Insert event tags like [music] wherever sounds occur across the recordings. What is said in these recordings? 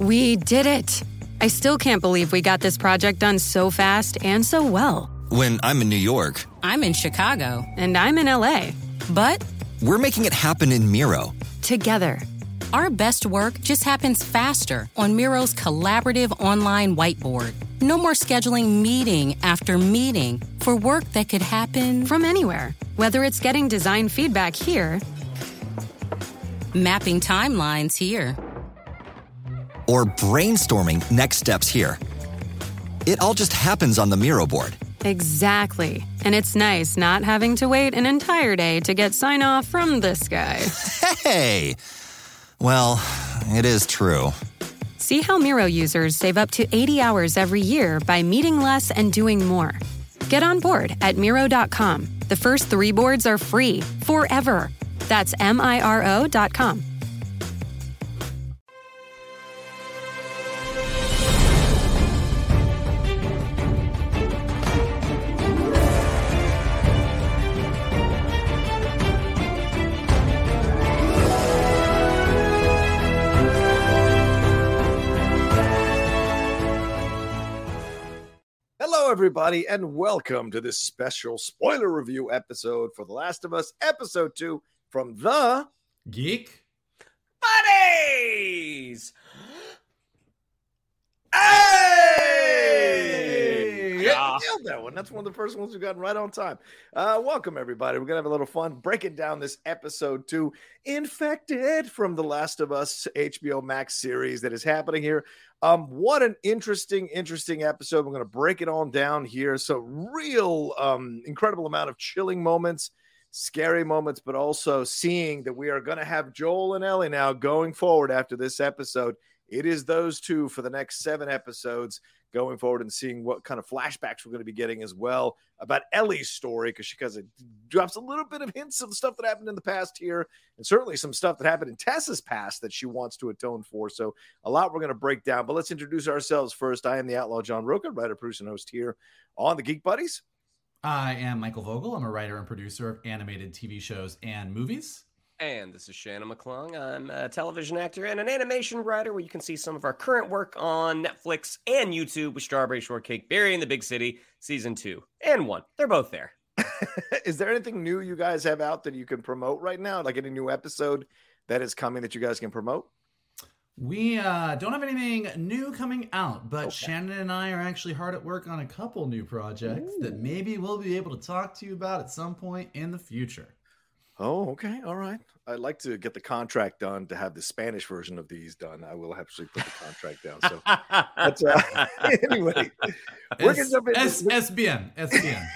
We did it. I still can't believe we got this project done so fast and so well. When I'm in New York, I'm in Chicago. And I'm in LA. But we're making it happen in Miro. Together. Our best work just happens faster on Miro's collaborative online whiteboard. No more scheduling meeting after meeting for work that could happen from anywhere. Whether it's getting design feedback here, mapping timelines here or brainstorming next steps here. It all just happens on the Miro board. Exactly. And it's nice not having to wait an entire day to get sign off from this guy. [laughs] Hey! Well, it is true. See how Miro users save up to 80 hours every year by meeting less and doing more. Get on board at Miro.com. The first three boards are free forever. That's M I R O.com. everybody, and welcome to this special spoiler review episode for The Last of Us, episode two from the Geek Buddies. Hey! Yeah, nailed that one. That's one of the first ones we got right on time. Uh, welcome, everybody. We're going to have a little fun breaking down this episode two, Infected from The Last of Us HBO Max series that is happening here um, what an interesting, interesting episode. We're going to break it on down here. So, real um, incredible amount of chilling moments, scary moments, but also seeing that we are going to have Joel and Ellie now going forward after this episode. It is those two for the next seven episodes going forward and seeing what kind of flashbacks we're going to be getting as well about Ellie's story because she kind of drops a little bit of hints of stuff that happened in the past here and certainly some stuff that happened in Tess's past that she wants to atone for. So a lot we're going to break down, but let's introduce ourselves first. I am the outlaw John Rocha, writer, producer, and host here on the Geek Buddies. I am Michael Vogel. I'm a writer and producer of animated TV shows and movies. And this is Shannon McClung. I'm a television actor and an animation writer where you can see some of our current work on Netflix and YouTube with Strawberry Shortcake, Berry in the Big City, season two and one. They're both there. [laughs] is there anything new you guys have out that you can promote right now? Like any new episode that is coming that you guys can promote? We uh, don't have anything new coming out, but okay. Shannon and I are actually hard at work on a couple new projects Ooh. that maybe we'll be able to talk to you about at some point in the future. Oh, okay. All right. I'd like to get the contract done to have the Spanish version of these done. I will actually put the contract down. So, [laughs] but, uh, [laughs] anyway, we're going to jump S- SBN. SBN.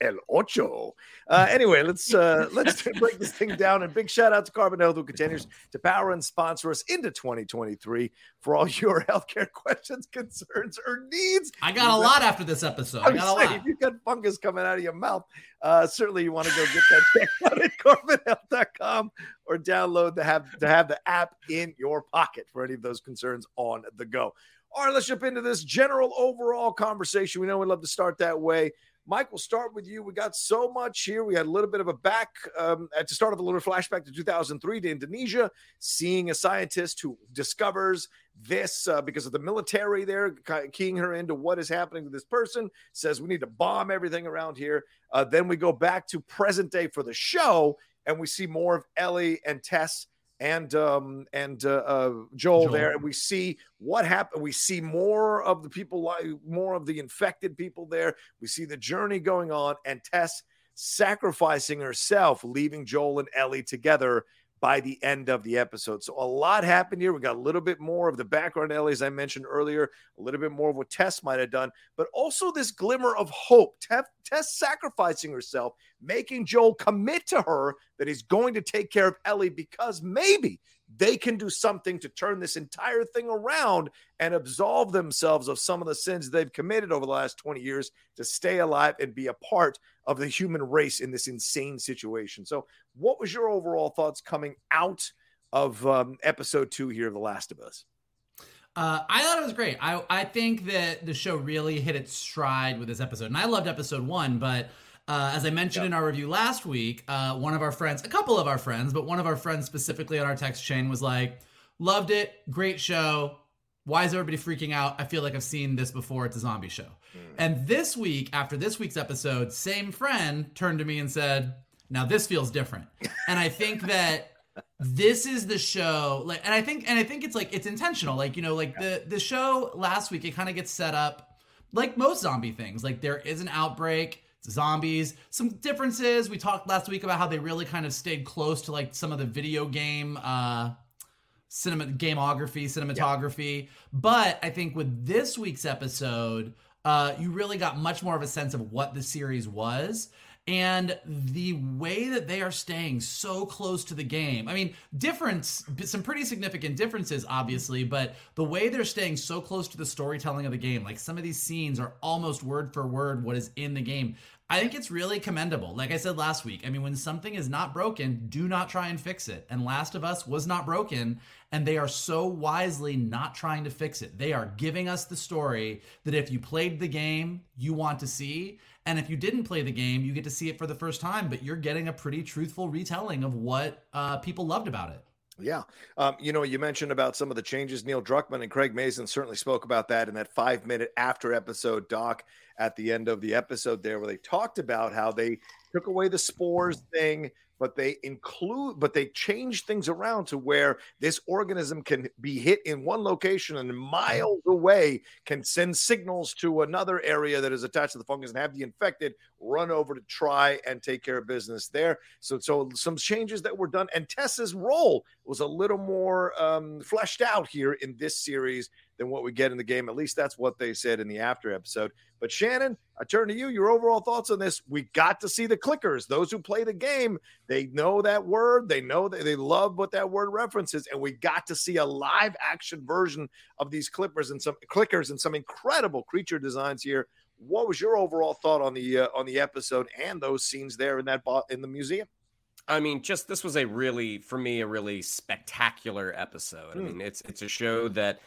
El Ocho. Uh, anyway, let's uh, [laughs] let's [laughs] break this thing down. And big shout out to Carbon Health, who continues to power and sponsor us into 2023 for all your [laughs] healthcare questions, concerns, or needs. I got a lot after this episode. I got a lot. If you've got fungus coming out of your mouth, uh, certainly you want to go get that checked out at carbonhealth.com or download the have to have the app in your pocket for any of those concerns on the go. All right, let's jump into this general overall conversation. We know we love to start that way. Mike, we'll start with you. We got so much here. We had a little bit of a back um, at the start of a little flashback to 2003 to Indonesia, seeing a scientist who discovers this uh, because of the military there, keying her into what is happening to this person, says we need to bomb everything around here. Uh, then we go back to present day for the show, and we see more of Ellie and Tess and um, and uh, uh, Joel, Joel, there, and we see what happened. We see more of the people, more of the infected people there. We see the journey going on, and Tess sacrificing herself, leaving Joel and Ellie together by the end of the episode. So a lot happened here. We got a little bit more of the background, Ellie, as I mentioned earlier, a little bit more of what Tess might have done, but also this glimmer of hope. Tess sacrificing herself, making Joel commit to her that he's going to take care of Ellie because maybe they can do something to turn this entire thing around and absolve themselves of some of the sins they've committed over the last 20 years to stay alive and be a part of the human race in this insane situation. So, what was your overall thoughts coming out of um, episode two here of The Last of Us? Uh, I thought it was great. I, I think that the show really hit its stride with this episode. And I loved episode one, but uh, as I mentioned yep. in our review last week, uh, one of our friends, a couple of our friends, but one of our friends specifically on our text chain was like, loved it, great show. Why is everybody freaking out? I feel like I've seen this before. It's a zombie show. Mm. And this week, after this week's episode, same friend turned to me and said, now this feels different. and I think [laughs] that this is the show like and i think and i think it's like it's intentional like you know like the the show last week it kind of gets set up like most zombie things like there is an outbreak zombies. Some differences. We talked last week about how they really kind of stayed close to like some of the video game uh cinema gameography, cinematography. Yeah. But I think with this week's episode, uh you really got much more of a sense of what the series was and the way that they are staying so close to the game. I mean, difference, some pretty significant differences, obviously, but the way they're staying so close to the storytelling of the game, like some of these scenes are almost word for word what is in the game. I think it's really commendable. Like I said last week, I mean, when something is not broken, do not try and fix it. And Last of Us was not broken, and they are so wisely not trying to fix it. They are giving us the story that if you played the game, you want to see. And if you didn't play the game, you get to see it for the first time, but you're getting a pretty truthful retelling of what uh, people loved about it. Yeah. Um, you know, you mentioned about some of the changes. Neil Druckmann and Craig Mazin certainly spoke about that in that five minute after episode doc at the end of the episode there, where they talked about how they took away the spores thing, but they include, but they change things around to where this organism can be hit in one location and miles away can send signals to another area that is attached to the fungus and have the infected run over to try and take care of business there. So, so some changes that were done, and Tess's role was a little more um, fleshed out here in this series than what we get in the game. At least that's what they said in the after episode. But Shannon, I turn to you. Your overall thoughts on this? We got to see the clickers. Those who play the game, they know that word. They know that they love what that word references, and we got to see a live action version of these clippers and some clickers and some incredible creature designs here. What was your overall thought on the uh, on the episode and those scenes there in that bo- in the museum? I mean, just this was a really, for me, a really spectacular episode. I hmm. mean, it's it's a show that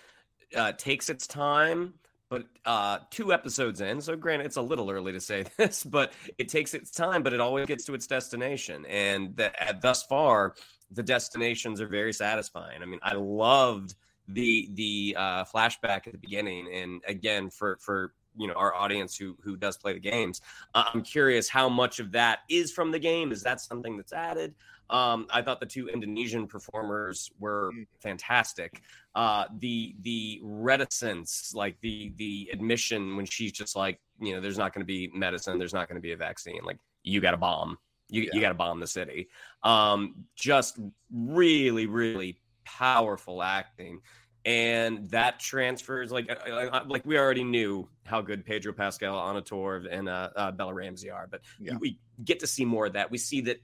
uh, takes its time, but uh, two episodes in. So, granted, it's a little early to say [laughs] this, but it takes its time, but it always gets to its destination. And the, uh, thus far, the destinations are very satisfying. I mean, I loved the the uh, flashback at the beginning, and again, for for you know our audience who who does play the games, I'm curious how much of that is from the game. Is that something that's added? Um, I thought the two Indonesian performers were mm. fantastic. Uh, the the reticence, like the the admission when she's just like, you know, there's not going to be medicine, there's not going to be a vaccine. Like you got a bomb, you yeah. you got to bomb the city. Um, just really really powerful acting and that transfers like uh, uh, like we already knew how good Pedro Pascal, Anna Torv, and uh, uh, Bella Ramsey are, but yeah. we get to see more of that. We see that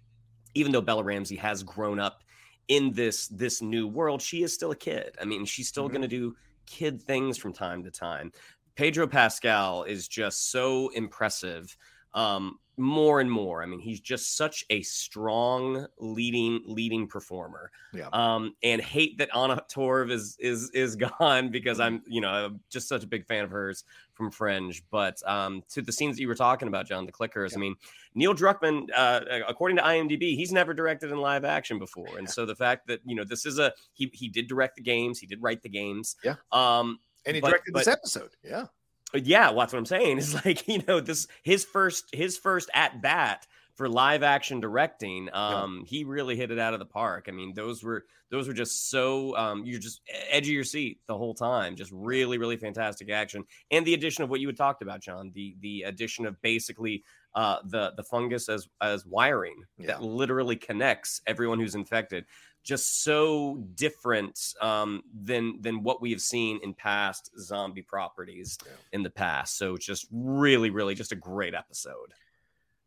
even though Bella Ramsey has grown up in this this new world, she is still a kid. I mean, she's still mm-hmm. going to do kid things from time to time. Pedro Pascal is just so impressive. Um, more and more. I mean, he's just such a strong leading leading performer. Yeah. Um, and hate that Anna Torv is is is [laughs] gone because I'm you know I'm just such a big fan of hers from Fringe. But um, to the scenes that you were talking about, John, the clickers. Yeah. I mean, Neil Druckmann, uh, according to IMDb, he's never directed in live action before, and so the fact that you know this is a he he did direct the games, he did write the games. Yeah. Um, and he directed but, this episode. Yeah yeah, well, that's what I'm saying. Is [laughs] like you know this his first his first at bat for live action directing, um, yeah. he really hit it out of the park. I mean, those were those were just so um, you're just edge of your seat the whole time. Just really, really fantastic action, and the addition of what you had talked about, John. The the addition of basically uh, the the fungus as as wiring yeah. that literally connects everyone who's infected. Just so different um, than than what we have seen in past zombie properties yeah. in the past. So just really, really, just a great episode.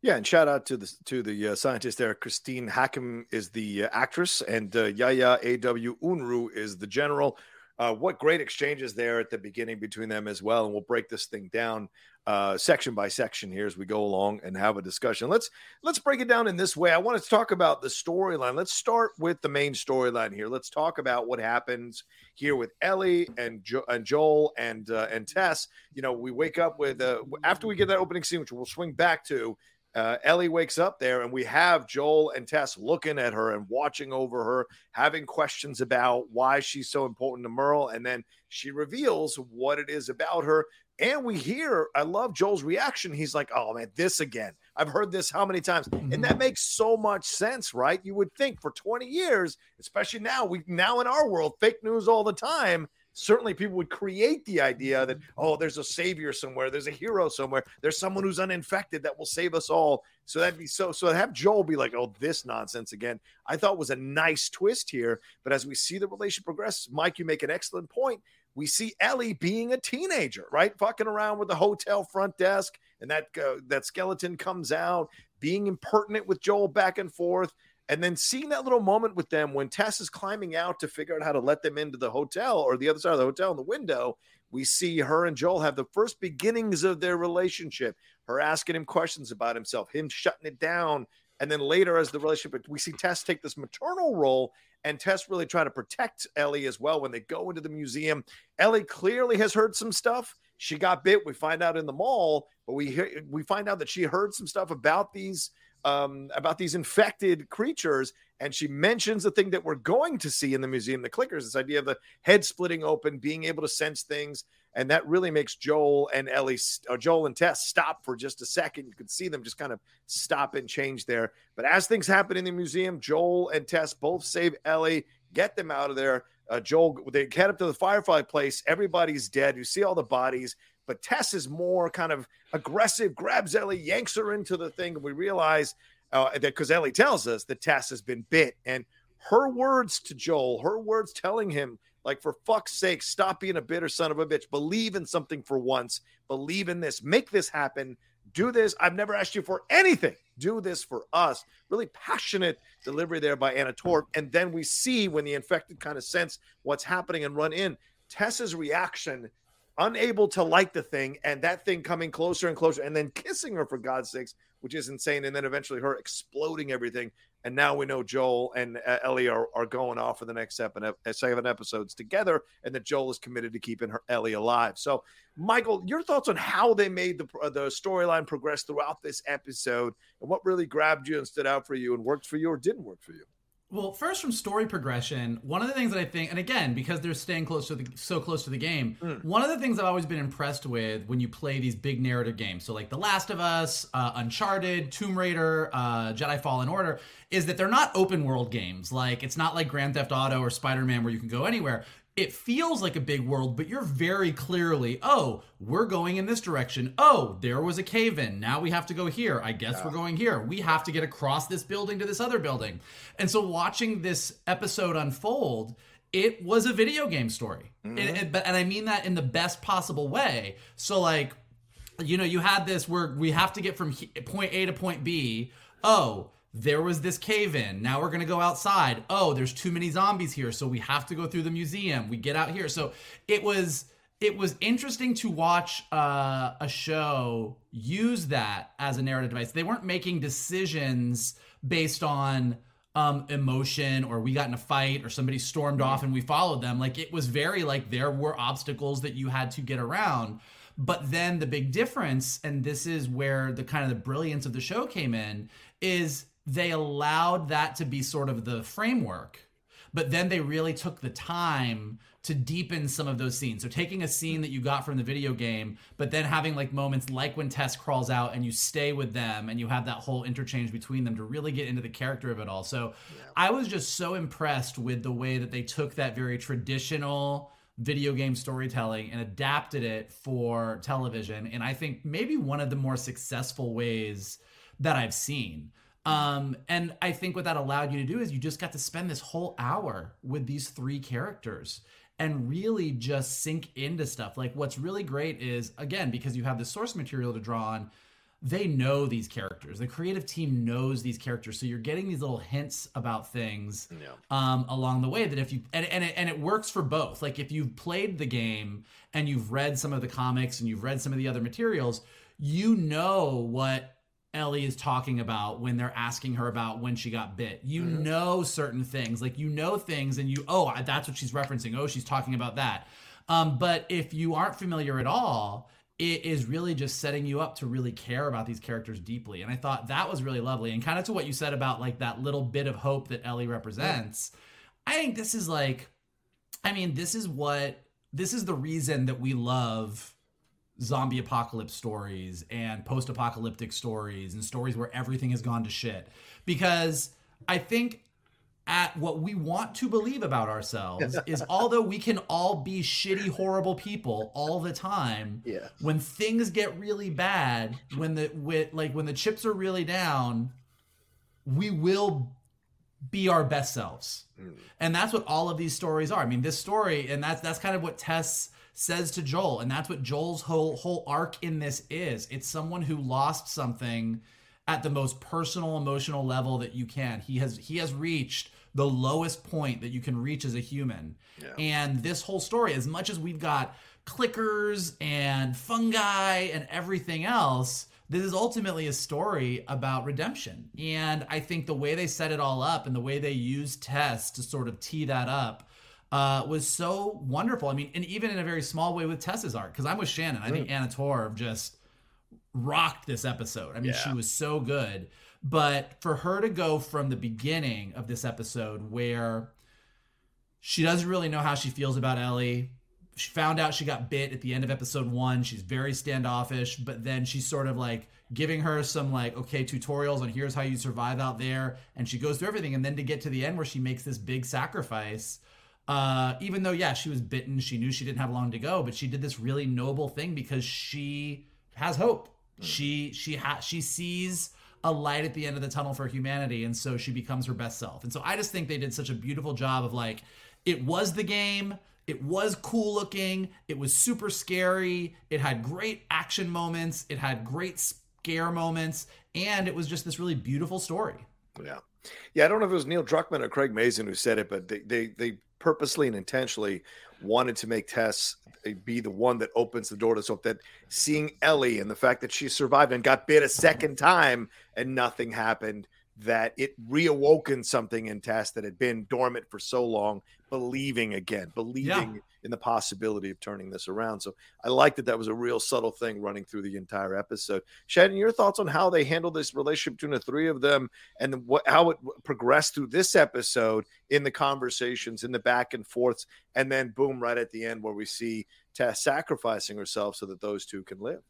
Yeah, and shout out to the to the uh, scientist there. Christine Hakim is the uh, actress, and uh, Yayu A.W. Unru is the general. Uh, what great exchanges there at the beginning between them as well, and we'll break this thing down uh, section by section here as we go along and have a discussion. Let's let's break it down in this way. I want to talk about the storyline. Let's start with the main storyline here. Let's talk about what happens here with Ellie and jo- and Joel and uh, and Tess. You know, we wake up with uh, after we get that opening scene, which we'll swing back to uh, Ellie wakes up there, and we have Joel and Tess looking at her and watching over her, having questions about why she's so important to Merle. And then she reveals what it is about her. And we hear, I love Joel's reaction. He's like, oh man, this again. I've heard this how many times? Mm-hmm. And that makes so much sense, right? You would think for 20 years, especially now, we now in our world, fake news all the time certainly people would create the idea that oh there's a savior somewhere there's a hero somewhere there's someone who's uninfected that will save us all. So that'd be so so have joel be like oh this nonsense again. I thought was a nice twist here but as we see the relation progress mike you make an excellent point. We see ellie being a teenager right? Fucking around with the hotel front desk and that uh, that skeleton comes out being impertinent with joel back and forth and then seeing that little moment with them when Tess is climbing out to figure out how to let them into the hotel or the other side of the hotel in the window, we see her and Joel have the first beginnings of their relationship. Her asking him questions about himself, him shutting it down. And then later, as the relationship, we see Tess take this maternal role and Tess really try to protect Ellie as well when they go into the museum. Ellie clearly has heard some stuff. She got bit. We find out in the mall, but we hear, we find out that she heard some stuff about these um, about these infected creatures. And she mentions the thing that we're going to see in the museum, the clickers, this idea of the head splitting open, being able to sense things. And that really makes Joel and Ellie, or Joel and Tess stop for just a second. You can see them just kind of stop and change there. But as things happen in the museum, Joel and Tess both save Ellie, get them out of there. Uh, Joel, they head up to the Firefly place. Everybody's dead. You see all the bodies. But Tess is more kind of aggressive, grabs Ellie, yanks her into the thing. And we realize uh, that because Ellie tells us that Tess has been bit. And her words to Joel, her words telling him, like, for fuck's sake, stop being a bitter son of a bitch. Believe in something for once. Believe in this. Make this happen. Do this. I've never asked you for anything. Do this for us. Really passionate delivery there by Anna Torv. And then we see when the infected kind of sense what's happening and run in. Tess's reaction unable to like the thing and that thing coming closer and closer and then kissing her for God's sakes, which is insane. And then eventually her exploding everything. And now we know Joel and uh, Ellie are, are going off for the next seven, uh, seven episodes together, and that Joel is committed to keeping her Ellie alive. So, Michael, your thoughts on how they made the uh, the storyline progress throughout this episode, and what really grabbed you and stood out for you, and worked for you or didn't work for you? Well, first from story progression, one of the things that I think, and again, because they're staying close to the so close to the game, mm. one of the things I've always been impressed with when you play these big narrative games, so like The Last of Us, uh, Uncharted, Tomb Raider, uh, Jedi Fallen Order, is that they're not open world games. Like it's not like Grand Theft Auto or Spider Man where you can go anywhere it feels like a big world, but you're very clearly, oh, we're going in this direction. Oh, there was a cave in. Now we have to go here. I guess yeah. we're going here. We have to get across this building to this other building. And so watching this episode unfold, it was a video game story. Mm-hmm. And, and, and I mean that in the best possible way. So, like, you know, you had this where we have to get from point A to point B. Oh, there was this cave in. Now we're going to go outside. Oh, there's too many zombies here, so we have to go through the museum. We get out here. So it was it was interesting to watch uh, a show use that as a narrative device. They weren't making decisions based on um, emotion or we got in a fight or somebody stormed off and we followed them. Like it was very like there were obstacles that you had to get around. But then the big difference, and this is where the kind of the brilliance of the show came in, is they allowed that to be sort of the framework but then they really took the time to deepen some of those scenes. So taking a scene that you got from the video game, but then having like moments like when Tess crawls out and you stay with them and you have that whole interchange between them to really get into the character of it all. So yeah. I was just so impressed with the way that they took that very traditional video game storytelling and adapted it for television. And I think maybe one of the more successful ways that I've seen. Um, and I think what that allowed you to do is you just got to spend this whole hour with these three characters and really just sink into stuff. Like what's really great is again because you have the source material to draw on, they know these characters. The creative team knows these characters, so you're getting these little hints about things yeah. um, along the way. That if you and and it, and it works for both. Like if you've played the game and you've read some of the comics and you've read some of the other materials, you know what Ellie is talking about when they're asking her about when she got bit. You mm-hmm. know certain things, like you know things, and you oh that's what she's referencing. Oh, she's talking about that. Um, but if you aren't familiar at all, it is really just setting you up to really care about these characters deeply. And I thought that was really lovely. And kind of to what you said about like that little bit of hope that Ellie represents. I think this is like, I mean, this is what this is the reason that we love zombie apocalypse stories and post apocalyptic stories and stories where everything has gone to shit. Because I think at what we want to believe about ourselves is [laughs] although we can all be shitty horrible people all the time yeah. when things get really bad when the with like when the chips are really down we will be our best selves mm. and that's what all of these stories are i mean this story and that's that's kind of what tess says to Joel, and that's what Joel's whole whole arc in this is. It's someone who lost something at the most personal emotional level that you can. He has he has reached the lowest point that you can reach as a human. Yeah. And this whole story as much as we've got clickers and fungi and everything else, this is ultimately a story about redemption. And I think the way they set it all up and the way they use Tess to sort of tee that up uh, was so wonderful. I mean, and even in a very small way with Tess's art, because I'm with Shannon. I think Anna Torv just rocked this episode. I mean, yeah. she was so good. But for her to go from the beginning of this episode where she doesn't really know how she feels about Ellie, she found out she got bit at the end of episode one. She's very standoffish, but then she's sort of like giving her some like, okay, tutorials on here's how you survive out there. And she goes through everything. And then to get to the end where she makes this big sacrifice uh, even though, yeah, she was bitten, she knew she didn't have long to go, but she did this really noble thing because she has hope. Mm. She she has she sees a light at the end of the tunnel for humanity, and so she becomes her best self. And so I just think they did such a beautiful job of like, it was the game. It was cool looking. It was super scary. It had great action moments. It had great scare moments. And it was just this really beautiful story. Yeah. Yeah. I don't know if it was Neil Druckmann or Craig Mazin who said it, but they, they, they purposely and intentionally wanted to make Tess eh, be the one that opens the door to so that seeing Ellie and the fact that she survived and got bit a second time and nothing happened that it reawoken something in Tess that had been dormant for so long, believing again, believing yeah. In the possibility of turning this around. So I like that that was a real subtle thing running through the entire episode. Shannon, your thoughts on how they handled this relationship between the three of them and what how it progressed through this episode in the conversations, in the back and forths, and then boom, right at the end where we see Tess sacrificing herself so that those two can live.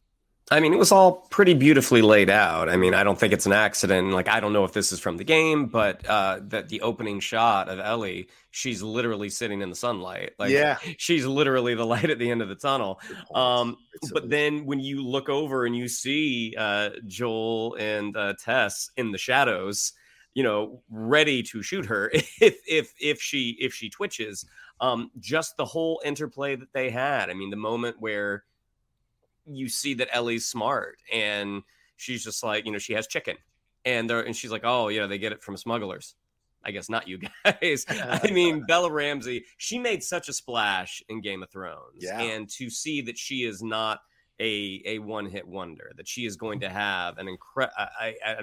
I mean, it was all pretty beautifully laid out. I mean, I don't think it's an accident. Like, I don't know if this is from the game, but uh, that the opening shot of Ellie, she's literally sitting in the sunlight. Like, yeah, [laughs] she's literally the light at the end of the tunnel. Um, but then when you look over and you see uh, Joel and uh, Tess in the shadows, you know, ready to shoot her [laughs] if if if she if she twitches. Um, just the whole interplay that they had. I mean, the moment where you see that Ellie's smart and she's just like, you know, she has chicken. And they're and she's like, oh, yeah, they get it from smugglers. I guess not you [laughs] guys. [laughs] I mean, Bella Ramsey, she made such a splash in Game of Thrones. Yeah. And to see that she is not a a one hit wonder, that she is going to have an incre-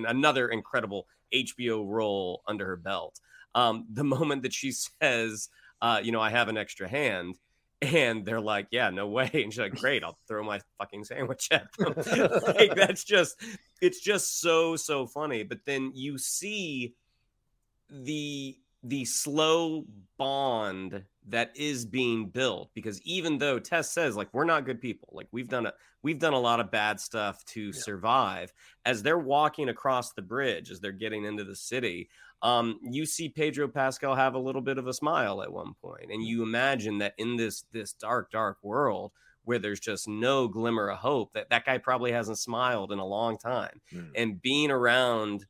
another incredible HBO role under her belt. Um, the [laughs] moment that she says, uh, you know, I have an extra hand, and they're like, "Yeah, no way." And she's like, "Great, I'll throw my fucking sandwich at [laughs] them." [laughs] like that's just, it's just so so funny. But then you see the the slow bond that is being built because even though Tess says like we're not good people like we've done a we've done a lot of bad stuff to yeah. survive as they're walking across the bridge as they're getting into the city um you see Pedro Pascal have a little bit of a smile at one point and you imagine that in this this dark dark world where there's just no glimmer of hope that that guy probably hasn't smiled in a long time mm. and being around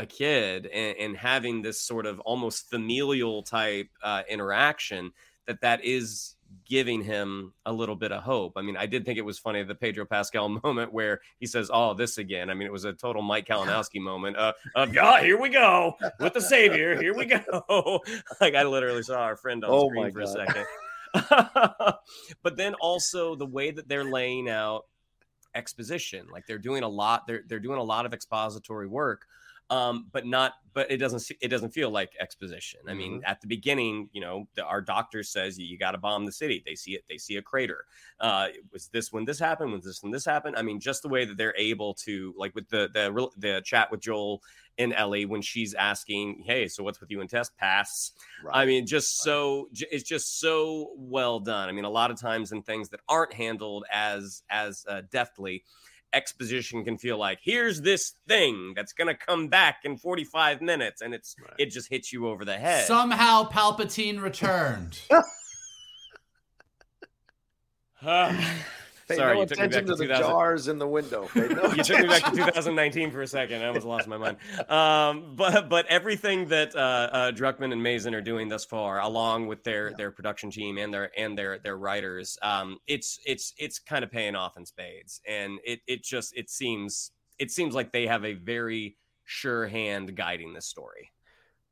a kid and, and, having this sort of almost familial type uh, interaction that that is giving him a little bit of hope. I mean, I did think it was funny the Pedro Pascal [laughs] moment where he says, "Oh, this again." I mean, it was a total Mike Kalinowski moment. Uh, of [laughs] God, here we go with the Savior. Here we go. [laughs] like I literally saw our friend on oh screen for God. a second. but then also the way that they're laying out exposition, like they're doing a lot. They're they're doing a lot of expository work um, but not but it doesn't it doesn't feel like exposition i mean mm-hmm. at the beginning you know the, our doctor says you, got to bomb the city they see it they see a crater uh, was this when this happened was this when this happened i mean just the way that they're able to like with the the the chat with joel and ellie when she's asking hey so what's with you and Tess pass right. i mean just right. so it's just so well done i mean a lot of times in things that aren't handled as as uh, deftly exposition can feel like here's this thing that's going to come back in 45 minutes and it's right. it just hits you over the head somehow palpatine returned [laughs] [sighs] [laughs] Pay Sorry, no attention to, to, the jars in the window. No [laughs] you took me back to 2019 for a second. I almost lost my mind. Um, but but everything that uh, uh, Druckmann and Mazin are doing thus far, along with their yeah. their production team and their and their their writers, um, it's it's it's kind of paying off in spades, and it it just it seems it seems like they have a very sure hand guiding this story.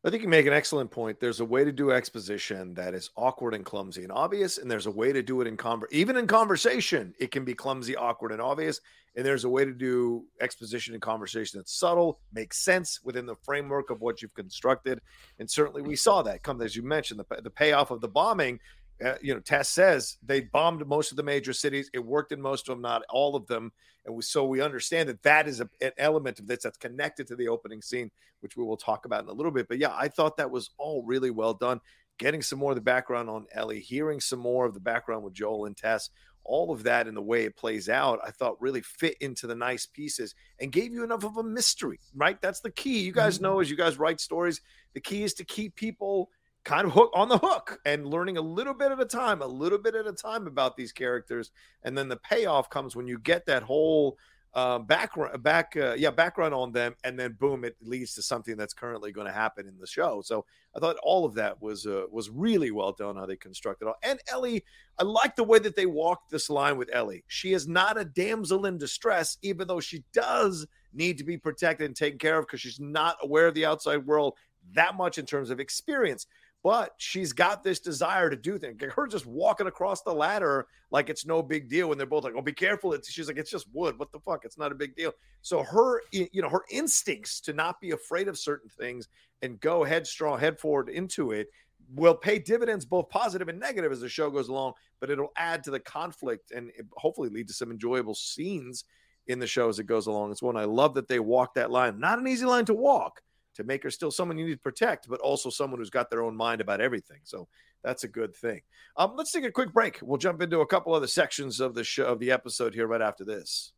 I think you make an excellent point. There's a way to do exposition that is awkward and clumsy and obvious, and there's a way to do it in conver- even in conversation. It can be clumsy, awkward, and obvious. And there's a way to do exposition and conversation that's subtle, makes sense within the framework of what you've constructed. And certainly, we saw that come as you mentioned the, the payoff of the bombing uh, you know, Tess says they bombed most of the major cities. It worked in most of them, not all of them. And we, so we understand that that is a, an element of this that's connected to the opening scene, which we will talk about in a little bit. But yeah, I thought that was all really well done. Getting some more of the background on Ellie, hearing some more of the background with Joel and Tess, all of that and the way it plays out, I thought really fit into the nice pieces and gave you enough of a mystery, right? That's the key. You guys mm-hmm. know as you guys write stories, the key is to keep people kind of hook on the hook and learning a little bit at a time, a little bit at a time about these characters, and then the payoff comes when you get that whole uh, background, back, uh, yeah, background on them, and then boom, it leads to something that's currently going to happen in the show. So I thought all of that was uh, was really well done how they constructed all. And Ellie, I like the way that they walked this line with Ellie. She is not a damsel in distress, even though she does need to be protected and taken care of because she's not aware of the outside world that much in terms of experience but she's got this desire to do things. Her just walking across the ladder like it's no big deal. When they're both like, "Oh, be careful!" It's, she's like, "It's just wood. What the fuck? It's not a big deal." So her, you know, her instincts to not be afraid of certain things and go headstrong, head forward into it will pay dividends, both positive and negative, as the show goes along. But it'll add to the conflict and hopefully lead to some enjoyable scenes in the show as it goes along. It's one I love that they walk that line. Not an easy line to walk to make her still someone you need to protect, but also someone who's got their own mind about everything. So that's a good thing. Um, let's take a quick break. We'll jump into a couple other sections of the show of the episode here right after this.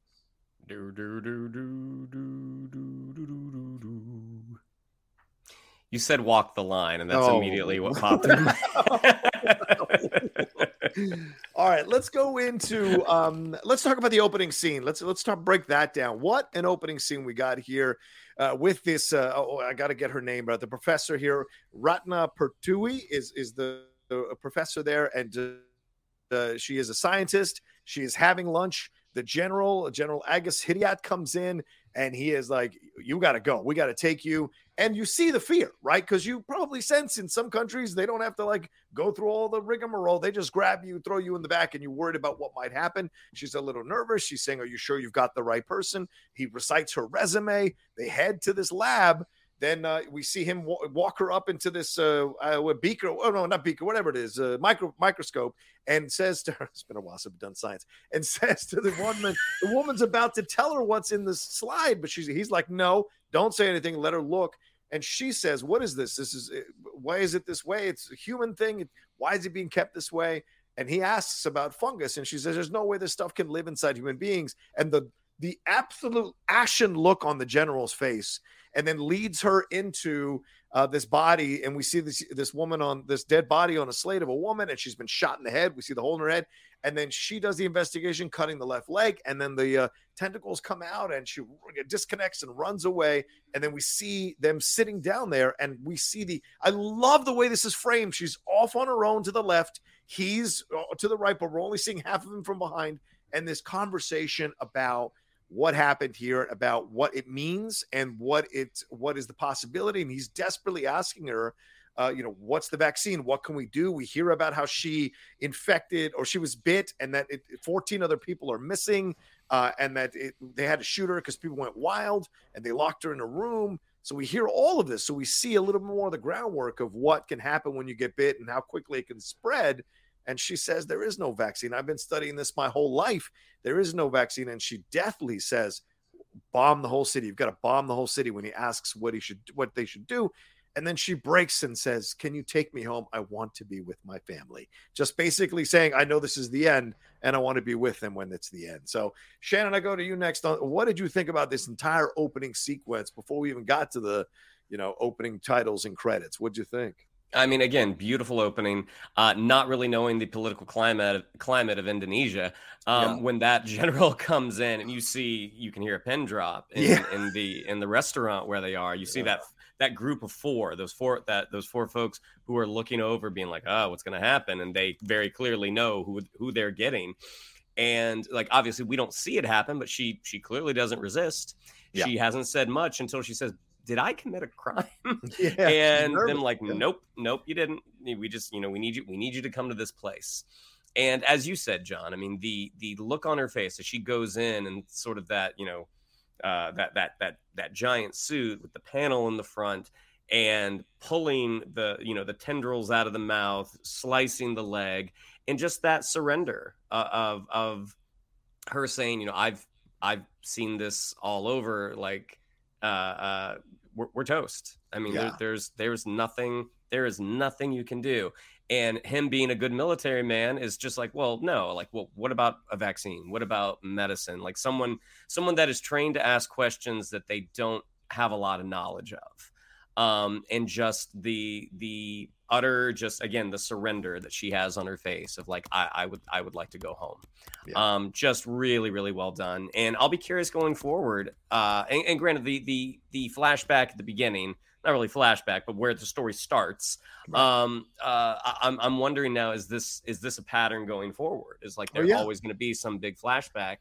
Do, do, do, do, do, do, do, do. You said walk the line, and that's oh. immediately what popped in [laughs] All right, let's go into um, let's talk about the opening scene. Let's let's talk break that down. What an opening scene we got here uh, with this. Uh, oh, I got to get her name, but the professor here, Ratna Pertiwi, is is the, the professor there, and uh, she is a scientist. She is having lunch. The general, General Agus Hidayat, comes in and he is like, "You got to go. We got to take you." And you see the fear, right? Because you probably sense in some countries they don't have to like go through all the rigmarole. They just grab you, throw you in the back, and you're worried about what might happen. She's a little nervous. She's saying, "Are you sure you've got the right person?" He recites her resume. They head to this lab then uh, we see him w- walk her up into this uh, uh, beaker. Oh no, not beaker, whatever it is, uh, micro microscope, and says to her, [laughs] "It's been a while since I've done science." And [laughs] says to the woman, the woman's about to tell her what's in the slide, but she's he's like, "No, don't say anything. Let her look." And she says, "What is this? This is why is it this way? It's a human thing. Why is it being kept this way?" And he asks about fungus, and she says, "There's no way this stuff can live inside human beings." And the the absolute ashen look on the general's face, and then leads her into uh, this body, and we see this this woman on this dead body on a slate of a woman, and she's been shot in the head. We see the hole in her head, and then she does the investigation, cutting the left leg, and then the uh, tentacles come out, and she disconnects and runs away, and then we see them sitting down there, and we see the. I love the way this is framed. She's off on her own to the left, he's uh, to the right, but we're only seeing half of him from behind, and this conversation about what happened here about what it means and what it what is the possibility and he's desperately asking her uh, you know what's the vaccine? What can we do? We hear about how she infected or she was bit and that it, 14 other people are missing uh, and that it, they had to shoot her because people went wild and they locked her in a room. So we hear all of this. So we see a little more of the groundwork of what can happen when you get bit and how quickly it can spread and she says, There is no vaccine. I've been studying this my whole life. There is no vaccine. And she deathly says, Bomb the whole city. You've got to bomb the whole city when he asks what he should what they should do. And then she breaks and says, Can you take me home? I want to be with my family. Just basically saying, I know this is the end and I want to be with them when it's the end. So, Shannon, I go to you next. On what did you think about this entire opening sequence before we even got to the, you know, opening titles and credits? What'd you think? I mean, again, beautiful opening. Uh, not really knowing the political climate climate of Indonesia. Um, yeah. When that [laughs] general comes in, and you see, you can hear a pin drop [laughs] in, yeah. in the in the restaurant where they are. You see yeah. that that group of four, those four that those four folks who are looking over, being like, "Oh, what's going to happen?" And they very clearly know who who they're getting. And like, obviously, we don't see it happen, but she she clearly doesn't resist. She hasn't said much until she says, did I commit a crime? [laughs] [laughs] Yeah, and then like, nope, nope, you didn't. We just, you know, we need you, we need you to come to this place. And as you said, John, I mean, the the look on her face as she goes in and sort of that, you know, uh, that that that that giant suit with the panel in the front and pulling the you know the tendrils out of the mouth, slicing the leg, and just that surrender uh, of of her saying, you know, I've I've seen this all over, like uh, uh, we're, we're toast. I mean, yeah. there, there's there's nothing there is nothing you can do. And him being a good military man is just like, well, no, like, well, what about a vaccine? What about medicine? Like someone someone that is trained to ask questions that they don't have a lot of knowledge of um, and just the the utter just again the surrender that she has on her face of like I, I would I would like to go home. Yeah. Um, just really really well done, and I'll be curious going forward. Uh, and, and granted, the the the flashback at the beginning, not really flashback, but where the story starts. Right. Um, uh, I, I'm I'm wondering now is this is this a pattern going forward? Is like there's oh, yeah. always going to be some big flashback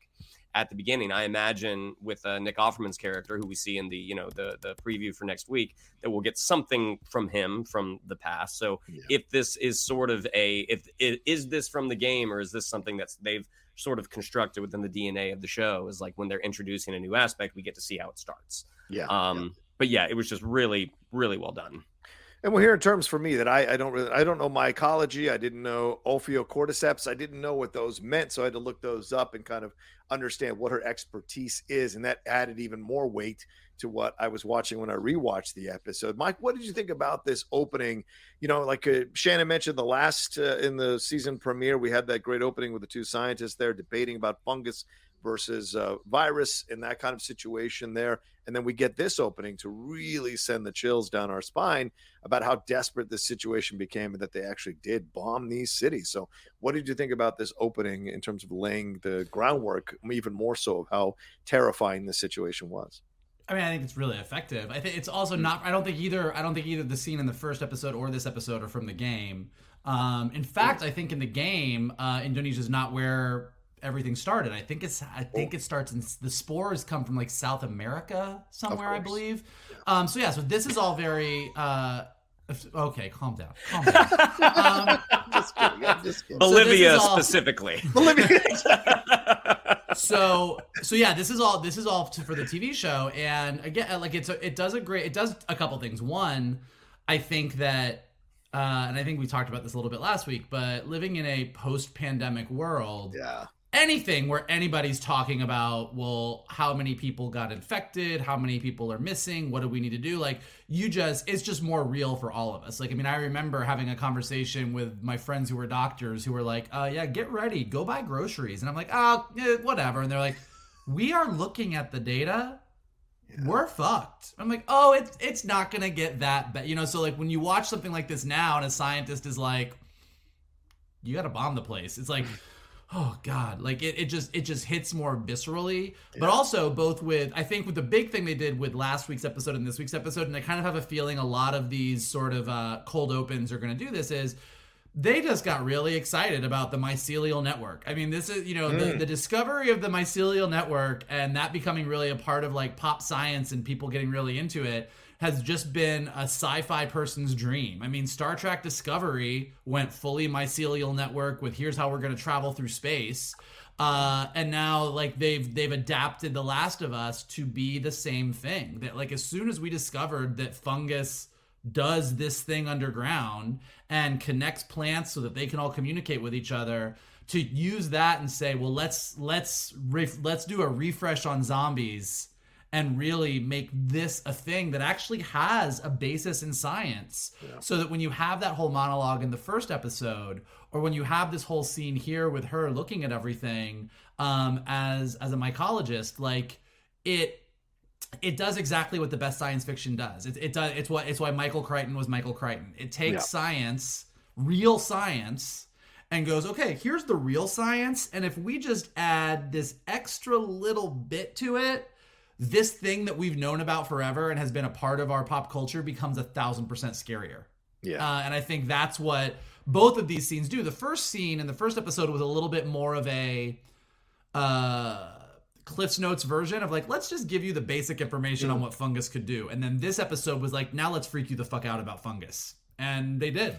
at the beginning. I imagine with uh, Nick Offerman's character, who we see in the you know the the preview for next week, that we'll get something from him from the past. So yeah. if this is sort of a if it, is this from the game or is this something that's they've sort of constructed within the DNA of the show? Is like when they're introducing a new aspect, we get to see how it starts. Yeah. Um. Yeah. But yeah, it was just really really well done. And we're here in terms for me that I, I don't really I don't know mycology. I didn't know Ophiocordyceps. I didn't know what those meant, so I had to look those up and kind of understand what her expertise is, and that added even more weight to what I was watching when I rewatched the episode. Mike, what did you think about this opening? You know, like uh, Shannon mentioned, the last uh, in the season premiere, we had that great opening with the two scientists there debating about fungus versus uh, virus in that kind of situation there. And then we get this opening to really send the chills down our spine about how desperate this situation became and that they actually did bomb these cities. So, what did you think about this opening in terms of laying the groundwork, even more so of how terrifying the situation was? I mean, I think it's really effective. I think it's also not. I don't think either. I don't think either the scene in the first episode or this episode are from the game. Um, in fact, I think in the game, uh, Indonesia is not where everything started. I think it's I think it starts in the spores come from like South America somewhere, I believe. Um, so yeah, so this is all very uh, okay. Calm down. Calm down. um, [laughs] just kidding. I'm just kidding. Bolivia so all, specifically. [laughs] Bolivia. so so yeah, this is all this is all to, for the TV show, and again, like it's a, it does a great it does a couple things. One, I think that. Uh, and I think we talked about this a little bit last week, but living in a post-pandemic world, yeah, anything where anybody's talking about well how many people got infected how many people are missing what do we need to do? Like you just it's just more real for all of us. Like i mean i remember having a conversation with my friends who were doctors who were like uh yeah get ready go buy groceries. And i'm like oh yeah, whatever. And they're like we are looking at the data. Yeah. we're fucked. I'm like oh it's it's not gonna get that bad you know so like when you watch something like this now and a scientist is like you gotta bomb the place. It's like [laughs] oh god like it, it just it just hits more viscerally yeah. but also both with i think with the big thing they did with last week's episode and this week's episode and i kind of have a feeling a lot of these sort of uh, cold opens are going to do this is they just got really excited about the mycelial network. I mean, this is, you know, mm. the, the, discovery of the mycelial network and that becoming really a part of like pop science and people getting really into it has just been a sci-fi person's dream. I mean, Star Trek Discovery went fully mycelial network with here's how we're going to travel through space. Uh, and now like they've they've adapted The Last of Us to be the same thing. That like as soon as we discovered that fungus does this thing underground and connects plants so that they can all communicate with each other to use that and say well let's let's ref- let's do a refresh on zombies and really make this a thing that actually has a basis in science. Yeah. So that when you have that whole monologue in the first episode, or when you have this whole scene here with her looking at everything um, as as a mycologist, like it it does exactly what the best science fiction does. It, it does. It's what it's why Michael Crichton was Michael Crichton. It takes yeah. science, real science, and goes, okay, here's the real science, and if we just add this extra little bit to it, this thing that we've known about forever and has been a part of our pop culture becomes a thousand percent scarier. Yeah. Uh, and I think that's what both of these scenes do. The first scene in the first episode was a little bit more of a uh, Cliff's Notes version of like, let's just give you the basic information on what fungus could do. And then this episode was like, now let's freak you the fuck out about fungus. And they did.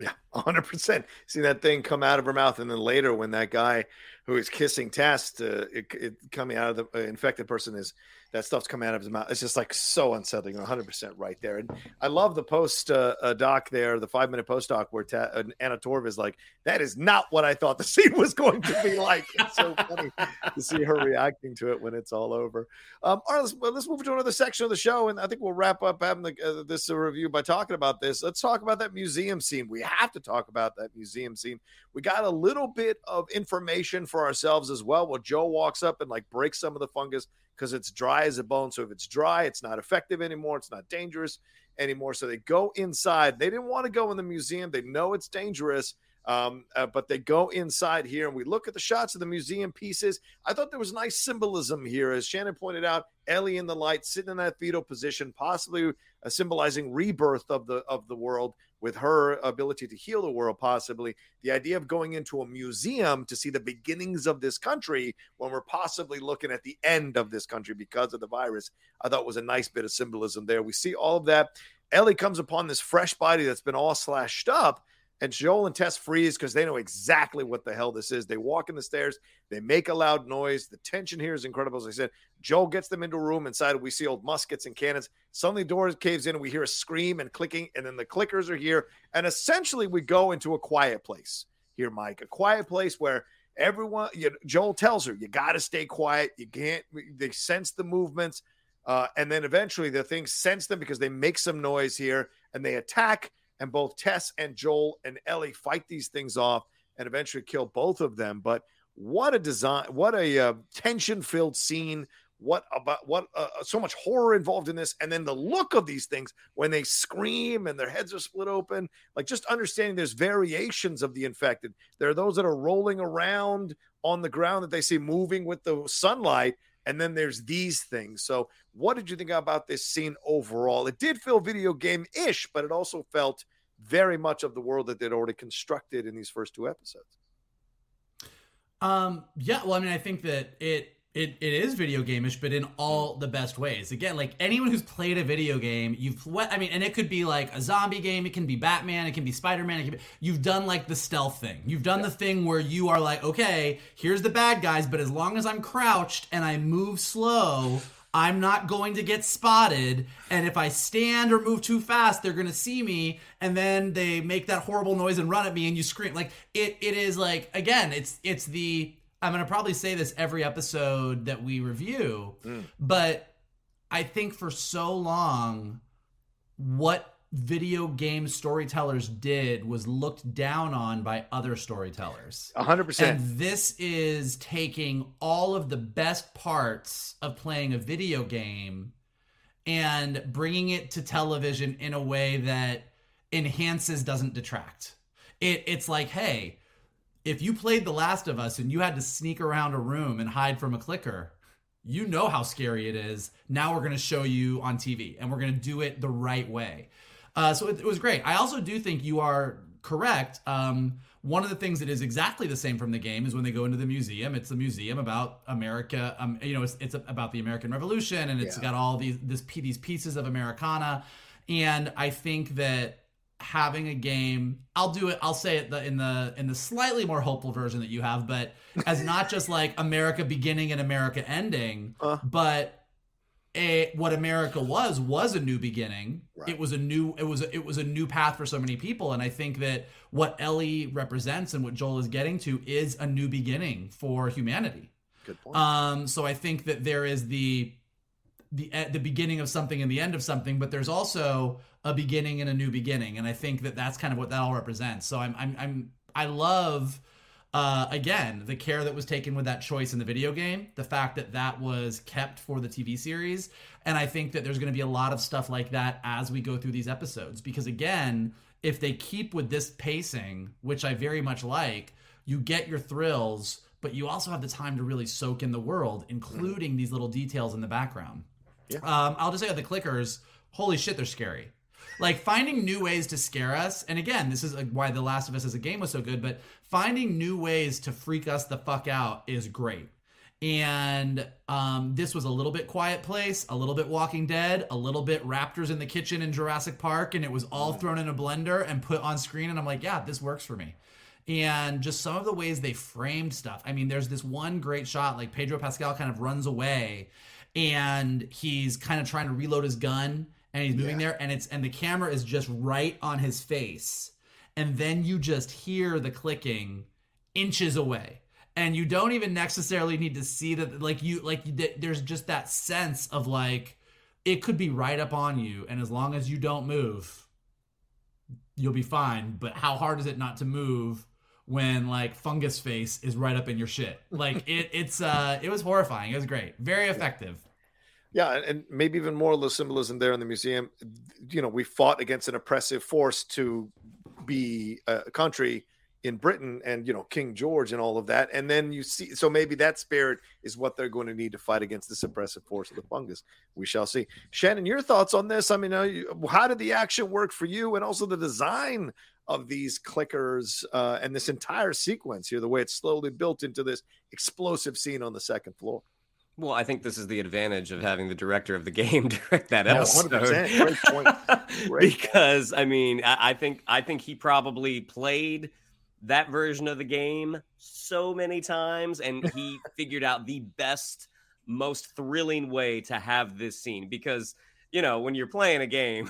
Yeah, 100%. See that thing come out of her mouth. And then later, when that guy who is kissing Tess uh, it, it, coming out of the uh, infected person is that stuff's coming out of his mouth. It's just like so unsettling. 100% right there. And I love the post uh, uh, doc there, the five minute post doc where Ta- uh, Anna Torv is like, that is not what I thought the [laughs] scene was going to be like. It's so funny to see her reacting to it when it's all over. Um, all right, let's, let's move to another section of the show. And I think we'll wrap up having the, uh, this review by talking about this. Let's talk about that museum scene. We have to talk about that museum scene. We got a little bit of information for ourselves as well. Well, Joe walks up and like breaks some of the fungus because it's dry as a bone. So if it's dry, it's not effective anymore. It's not dangerous anymore. So they go inside. They didn't want to go in the museum. They know it's dangerous. Um, uh, but they go inside here and we look at the shots of the museum pieces. I thought there was nice symbolism here. As Shannon pointed out, Ellie in the light, sitting in that fetal position, possibly uh, symbolizing rebirth of the of the world with her ability to heal the world, possibly. The idea of going into a museum to see the beginnings of this country when we're possibly looking at the end of this country because of the virus, I thought was a nice bit of symbolism there. We see all of that. Ellie comes upon this fresh body that's been all slashed up and Joel and Tess freeze because they know exactly what the hell this is. They walk in the stairs, they make a loud noise. The tension here is incredible. As I said, Joel gets them into a room inside. We see old muskets and cannons. Suddenly, the door caves in, and we hear a scream and clicking, and then the clickers are here. And essentially, we go into a quiet place here, Mike. A quiet place where everyone, you Joel tells her, you got to stay quiet. You can't, they sense the movements. Uh, and then eventually, the things sense them because they make some noise here and they attack and both Tess and Joel and Ellie fight these things off and eventually kill both of them. But what a design! What a uh, tension-filled scene! What about what? Uh, uh, so much horror involved in this, and then the look of these things when they scream and their heads are split open. Like just understanding there's variations of the infected. There are those that are rolling around on the ground that they see moving with the sunlight, and then there's these things. So, what did you think about this scene overall? It did feel video game ish, but it also felt very much of the world that they'd already constructed in these first two episodes. Um, yeah, well, I mean, I think that it it, it is video gameish, but in all the best ways. Again, like anyone who's played a video game, you've I mean, and it could be like a zombie game, it can be Batman, it can be Spider Man. You've done like the stealth thing. You've done yeah. the thing where you are like, okay, here's the bad guys, but as long as I'm crouched and I move slow, I'm not going to get spotted. And if I stand or move too fast, they're going to see me. And then they make that horrible noise and run at me and you scream. Like it, it is like, again, it's, it's the, I'm going to probably say this every episode that we review, mm. but I think for so long, what video game storytellers did was looked down on by other storytellers. 100%. And this is taking all of the best parts of playing a video game and bringing it to television in a way that enhances doesn't detract. It it's like, hey, if you played The Last of Us and you had to sneak around a room and hide from a clicker, you know how scary it is. Now we're going to show you on TV and we're going to do it the right way. Uh, so it, it, was great. I also do think you are correct. Um, one of the things that is exactly the same from the game is when they go into the museum. It's a museum about America. Um, you know, it's, it's about the American Revolution, and it's yeah. got all these this these pieces of Americana. And I think that having a game. I'll do it i'll say it in the in the slightly more hopeful version that you have but as not just like america beginning and america ending uh, but a what america was was a new beginning. Right. it was a new it was a, it was a new path for so many people and i think that what ellie represents and what joel is getting to is a new beginning for humanity. Good point. Um so i think that there is the the the beginning of something and the end of something but there's also a beginning and a new beginning. And i think that that's kind of what that all represents. So i'm i'm, I'm i love uh, again the care that was taken with that choice in the video game the fact that that was kept for the tv series. And i think that there's going to be a lot of stuff like that as we go through these episodes. Because again if they keep with this pacing which i very much like you get your thrills but you also have the time to really soak in the world including these little details in the background. Yeah. um, i'll just say the clickers holy shit they're scary like finding new ways to scare us. And again, this is why The Last of Us as a game was so good, but finding new ways to freak us the fuck out is great. And um, this was a little bit Quiet Place, a little bit Walking Dead, a little bit Raptors in the Kitchen in Jurassic Park, and it was all thrown in a blender and put on screen. And I'm like, yeah, this works for me. And just some of the ways they framed stuff. I mean, there's this one great shot, like Pedro Pascal kind of runs away and he's kind of trying to reload his gun and he's moving yeah. there and it's and the camera is just right on his face. And then you just hear the clicking inches away. And you don't even necessarily need to see that like you like there's just that sense of like it could be right up on you and as long as you don't move you'll be fine. But how hard is it not to move when like fungus face is right up in your shit? Like it it's uh it was horrifying. It was great. Very effective yeah, and maybe even more of the symbolism there in the museum. You know, we fought against an oppressive force to be a country in Britain and you know King George and all of that. And then you see, so maybe that spirit is what they're going to need to fight against this oppressive force of the fungus. We shall see. Shannon, your thoughts on this? I mean, how did the action work for you, and also the design of these clickers uh, and this entire sequence here, the way it's slowly built into this explosive scene on the second floor. Well, I think this is the advantage of having the director of the [laughs] game direct that episode. Great point. [laughs] Great because. I mean, I, I think I think he probably played that version of the game so many times, and he [laughs] figured out the best, most thrilling way to have this scene. Because you know, when you're playing a game,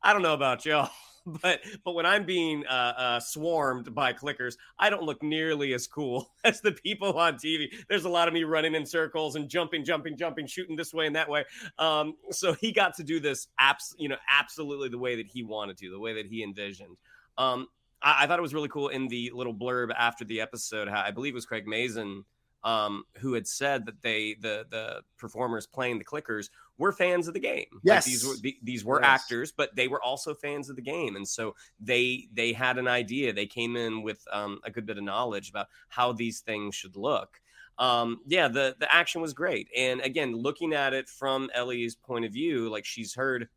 I don't know about y'all [laughs] but but when I'm being uh, uh, swarmed by clickers, I don't look nearly as cool [laughs] as the people on TV. There's a lot of me running in circles and jumping, jumping, jumping, shooting this way and that way. Um, so he got to do this, abs- you know, absolutely the way that he wanted to, the way that he envisioned. Um, I-, I thought it was really cool in the little blurb after the episode. I believe it was Craig Mazin um, who had said that they the the performers playing the clickers were fans of the game. Yes, like these were these were yes. actors, but they were also fans of the game, and so they they had an idea. They came in with um, a good bit of knowledge about how these things should look. Um, yeah, the the action was great, and again, looking at it from Ellie's point of view, like she's heard,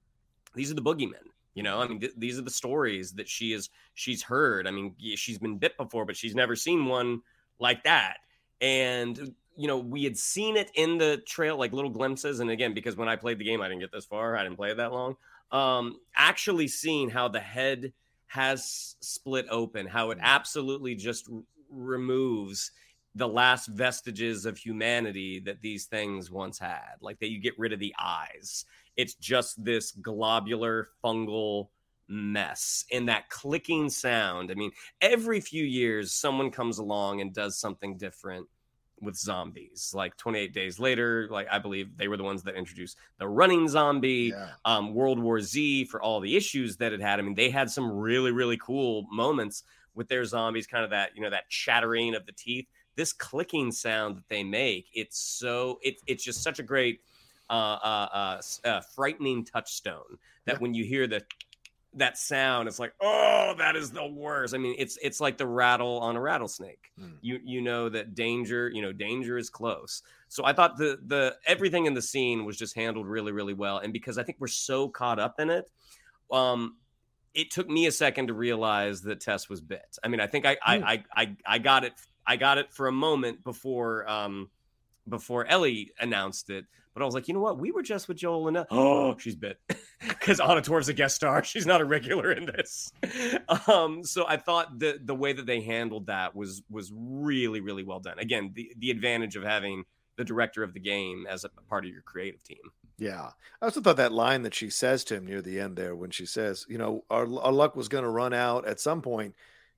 these are the boogeymen. You know, I mean, th- these are the stories that she is she's heard. I mean, she's been bit before, but she's never seen one like that and you know we had seen it in the trail like little glimpses and again because when i played the game i didn't get this far i didn't play it that long um actually seeing how the head has split open how it mm. absolutely just r- removes the last vestiges of humanity that these things once had like that you get rid of the eyes it's just this globular fungal mess and that clicking sound. I mean, every few years, someone comes along and does something different with zombies. Like 28 days later, like I believe they were the ones that introduced the running zombie, yeah. um, World War Z for all the issues that it had. I mean, they had some really, really cool moments with their zombies, kind of that, you know, that chattering of the teeth. This clicking sound that they make, it's so it, it's just such a great uh, uh, uh, uh frightening touchstone that yeah. when you hear the that sound it's like oh that is the worst i mean it's it's like the rattle on a rattlesnake mm. you you know that danger you know danger is close so i thought the the everything in the scene was just handled really really well and because i think we're so caught up in it um it took me a second to realize that tess was bit i mean i think i mm. I, I i got it i got it for a moment before um before ellie announced it but I was like, you know what? We were just with Joel and [gasps] oh, she's bit [laughs] because Anna Torv's a guest star. She's not a regular in this. [laughs] Um, so I thought the the way that they handled that was was really really well done. Again, the the advantage of having the director of the game as a part of your creative team. Yeah. I also thought that line that she says to him near the end there when she says, you know, our, our luck was going to run out at some point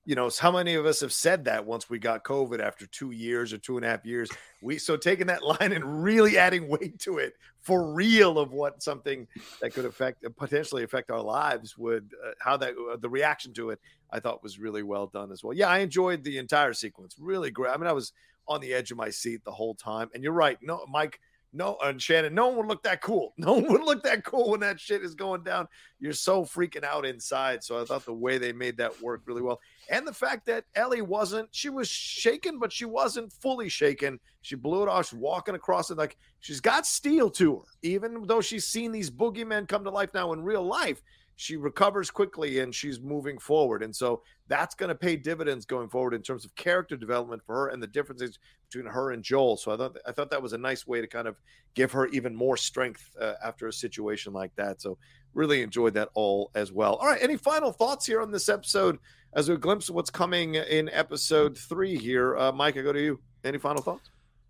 you know, how many of us have said that once we got COVID after two years or two and a half years? We so taking that [laughs] line and really adding weight to it for real of what something that could affect potentially affect our lives would uh, how that uh, the reaction to it I thought was really well done as well. Yeah, I enjoyed the entire sequence. Really great. I mean, I was on the edge of my seat the whole time. And you're right. No, Mike no, and Shannon, no one would look that cool. [laughs] No one would look that cool when that shit is going down. You're so freaking out inside. So I thought the way they made that work really well. And the fact that Ellie wasn't, she was shaken, but she wasn't fully shaken. She blew it off. She's walking across it like she's got steel to her, even though she's seen these boogeymen come to life now in real life she recovers quickly and she's moving forward. And so that's going to pay dividends going forward in terms of character development for her and the differences between her and Joel. So I thought I thought that was a nice way to kind of give her even more strength uh, after a situation like that. So really enjoyed that all as well. All right, any final thoughts here on this episode as a glimpse of what's coming in episode three here? Uh, Mike, I go to you. Any final thoughts?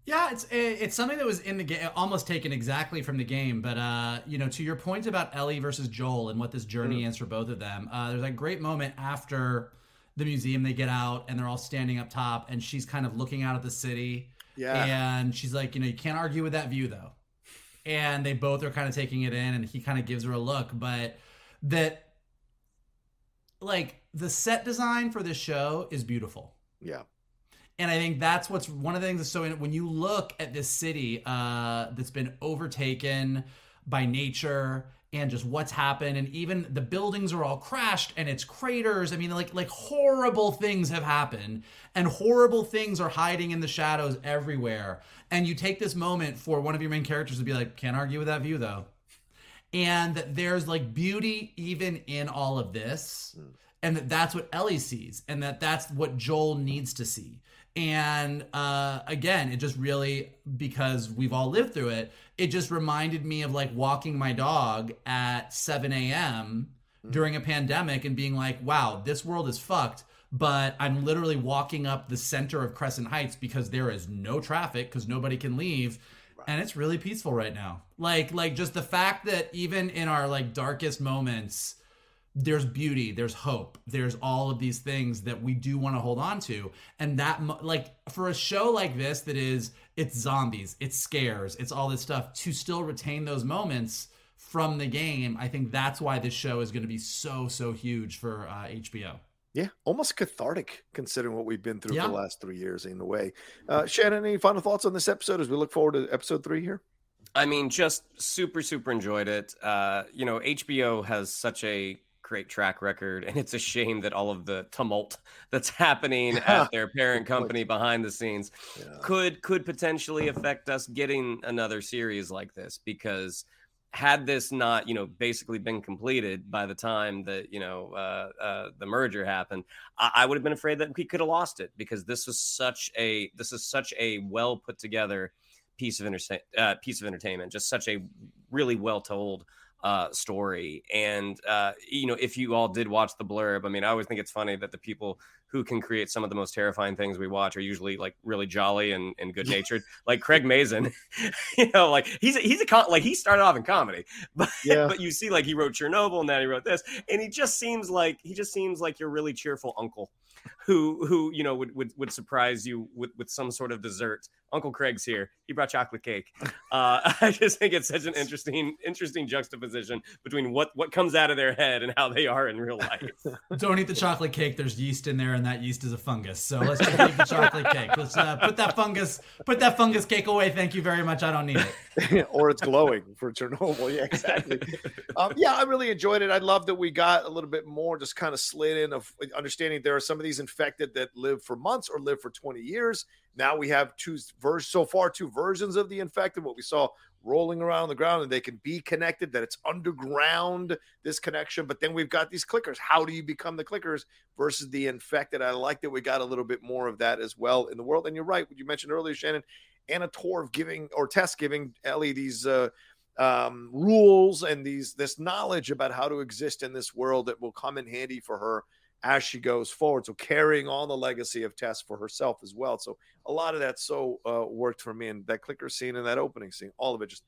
Yeah, it's it's something that was in the game, almost taken exactly from the game. But uh, you know, to your point about Ellie versus Joel and what this journey mm. is for both of them, uh, there's that great moment after the museum. They get out and they're all standing up top, and she's kind of looking out at the city. Yeah, and she's like, you know, you can't argue with that view though. And they both are kind of taking it in, and he kind of gives her a look, but that like the set design for this show is beautiful. Yeah and I think that's what's one of the things that's so when you look at this city uh, that's been overtaken by nature and just what's happened and even the buildings are all crashed and it's craters. I mean like like horrible things have happened and horrible things are hiding in the shadows everywhere. And you take this moment for one of your main characters to be like can't argue with that view though. And that there's like beauty even in all of this and that that's what ellie sees and that that's what joel needs to see and uh, again, it just really, because we've all lived through it, it just reminded me of like walking my dog at 7 a.m. Mm. during a pandemic and being like, wow, this world is fucked. But I'm literally walking up the center of Crescent Heights because there is no traffic because nobody can leave. And it's really peaceful right now. Like, like just the fact that even in our like darkest moments, there's beauty there's hope there's all of these things that we do want to hold on to and that like for a show like this that is it's zombies it's scares it's all this stuff to still retain those moments from the game i think that's why this show is going to be so so huge for uh, hbo yeah, almost cathartic considering what we've been through yeah. for the last three years in a way. Uh, Shannon, any final thoughts on this episode as we look forward to episode three here? I mean, just super, super enjoyed it. Uh, you know, HBO has such a great track record, and it's a shame that all of the tumult that's [laughs] happening [laughs] at their parent company behind the scenes yeah. could could potentially affect us getting another series like this because had this not you know basically been completed by the time that you know uh, uh, the merger happened I, I would have been afraid that we could have lost it because this was such a this is such a well put together piece of inter- uh, piece of entertainment just such a really well told uh, story. And uh, you know, if you all did watch the blurb, I mean, I always think it's funny that the people who can create some of the most terrifying things we watch are usually like really jolly and, and good [laughs] natured. like Craig Mazin, [laughs] you know, like he's a, he's a con- like he started off in comedy, [laughs] but yeah. but you see like he wrote Chernobyl and now he wrote this, and he just seems like he just seems like your really cheerful uncle who who you know would would, would surprise you with with some sort of dessert. Uncle Craig's here. He brought chocolate cake. [laughs] Uh, [laughs] I just think it's such an interesting interesting juxtaposition between what what comes out of their head and how they are in real life. [laughs] Don't eat the chocolate cake. There's yeast in there, and that yeast is a fungus. So let's just eat the chocolate cake. Let's uh, put that fungus put that fungus cake away. Thank you very much. I don't need it. or it's glowing for Chernobyl. Yeah, exactly. um, yeah, I really enjoyed it. I love that we got a little bit more just kind of slid in of understanding there are some of these infected that live for months or live for 20 years. Now we have two versions so far, two versions of the infected. What we saw rolling around the ground and they can be connected, that it's underground, this connection. But then we've got these clickers. How do you become the clickers versus the infected? I like that we got a little bit more of that as well in the world. And you're right, what you mentioned earlier, Shannon, Anna Torv giving or Tess giving Ellie these uh, um, rules and these this knowledge about how to exist in this world that will come in handy for her as she goes forward. So carrying on the legacy of Tess for herself as well. So a lot of that so uh, worked for me, and that clicker scene and that opening scene, all of it just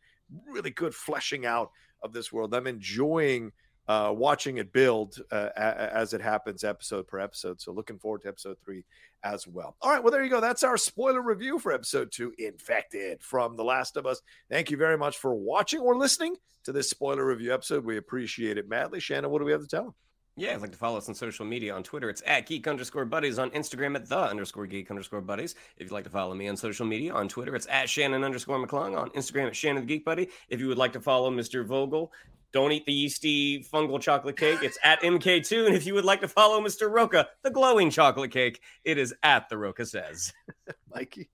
really good fleshing out of this world. I'm enjoying uh, watching it build uh, as it happens, episode per episode. So looking forward to episode three as well. All right, well there you go. That's our spoiler review for episode two, Infected from The Last of Us. Thank you very much for watching or listening to this spoiler review episode. We appreciate it madly. Shannon, what do we have to tell them? Yeah, I'd like to follow us on social media. On Twitter, it's at geek underscore buddies. On Instagram, at the underscore geek underscore buddies. If you'd like to follow me on social media, on Twitter, it's at Shannon underscore McClung. On Instagram, at Shannon the Geek Buddy. If you would like to follow Mr. Vogel, don't eat the yeasty fungal chocolate cake. It's at mktoon. And if you would like to follow Mr. Rocha, the glowing chocolate cake, it is at the Rocha Says. [laughs] Mikey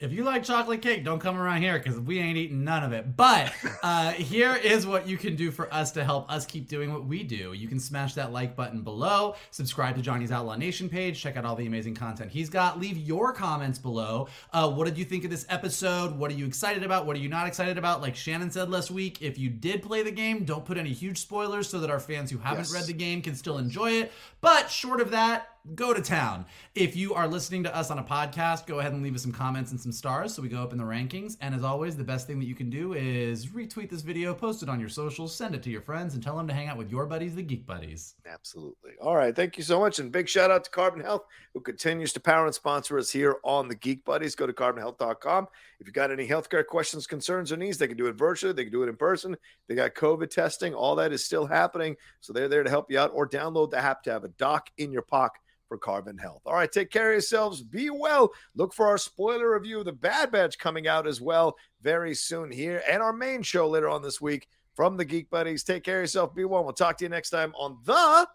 if you like chocolate cake, don't come around here because we ain't eating none of it. But [laughs] uh, here is what you can do for us to help us keep doing what we do. You can smash that like button below, subscribe to Johnny's Outlaw Nation page, check out all the amazing content he's got. Leave your comments below. Uh, what did you think of this episode? What are you excited about? What are you not excited about? Like Shannon said last week, if you did play the game, don't put any huge spoilers so that our fans who haven't yes. read the game can still enjoy it. But short of that, go to town. If you are listening to us on a podcast, go ahead and leave us some comments and some stars so we go up in the rankings. And as always, the best thing that you can do is retweet this video, post it on your socials, send it to your friends, and tell them to hang out with your buddies, the Geek Buddies. Absolutely. All right. Thank you so much. And big shout out to Carbon Health, who continues to power and sponsor us here on the Geek Buddies. Go to carbonhealth.com. If you got any healthcare questions, concerns, or needs, they can do it virtually, they can do it in person. They got COVID testing. All that is still happening. So they're there to help you out or download the app to have a doc in your pocket for Carbon Health. All right, take care of yourselves. Be well. Look for our spoiler review of the Bad Batch coming out as well very soon here, and our main show later on this week from the Geek Buddies. Take care of yourself. Be well. We'll talk to you next time on the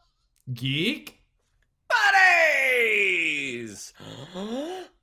Geek Buddies. [gasps]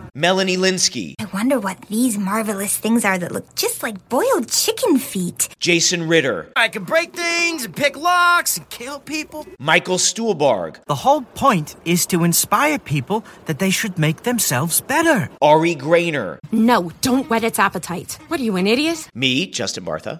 Melanie Lynskey. I wonder what these marvelous things are that look just like boiled chicken feet. Jason Ritter. I can break things and pick locks and kill people. Michael Stuhlbarg. The whole point is to inspire people that they should make themselves better. Ari Graynor. No, don't whet its appetite. What are you, an idiot? Me, Justin Bartha.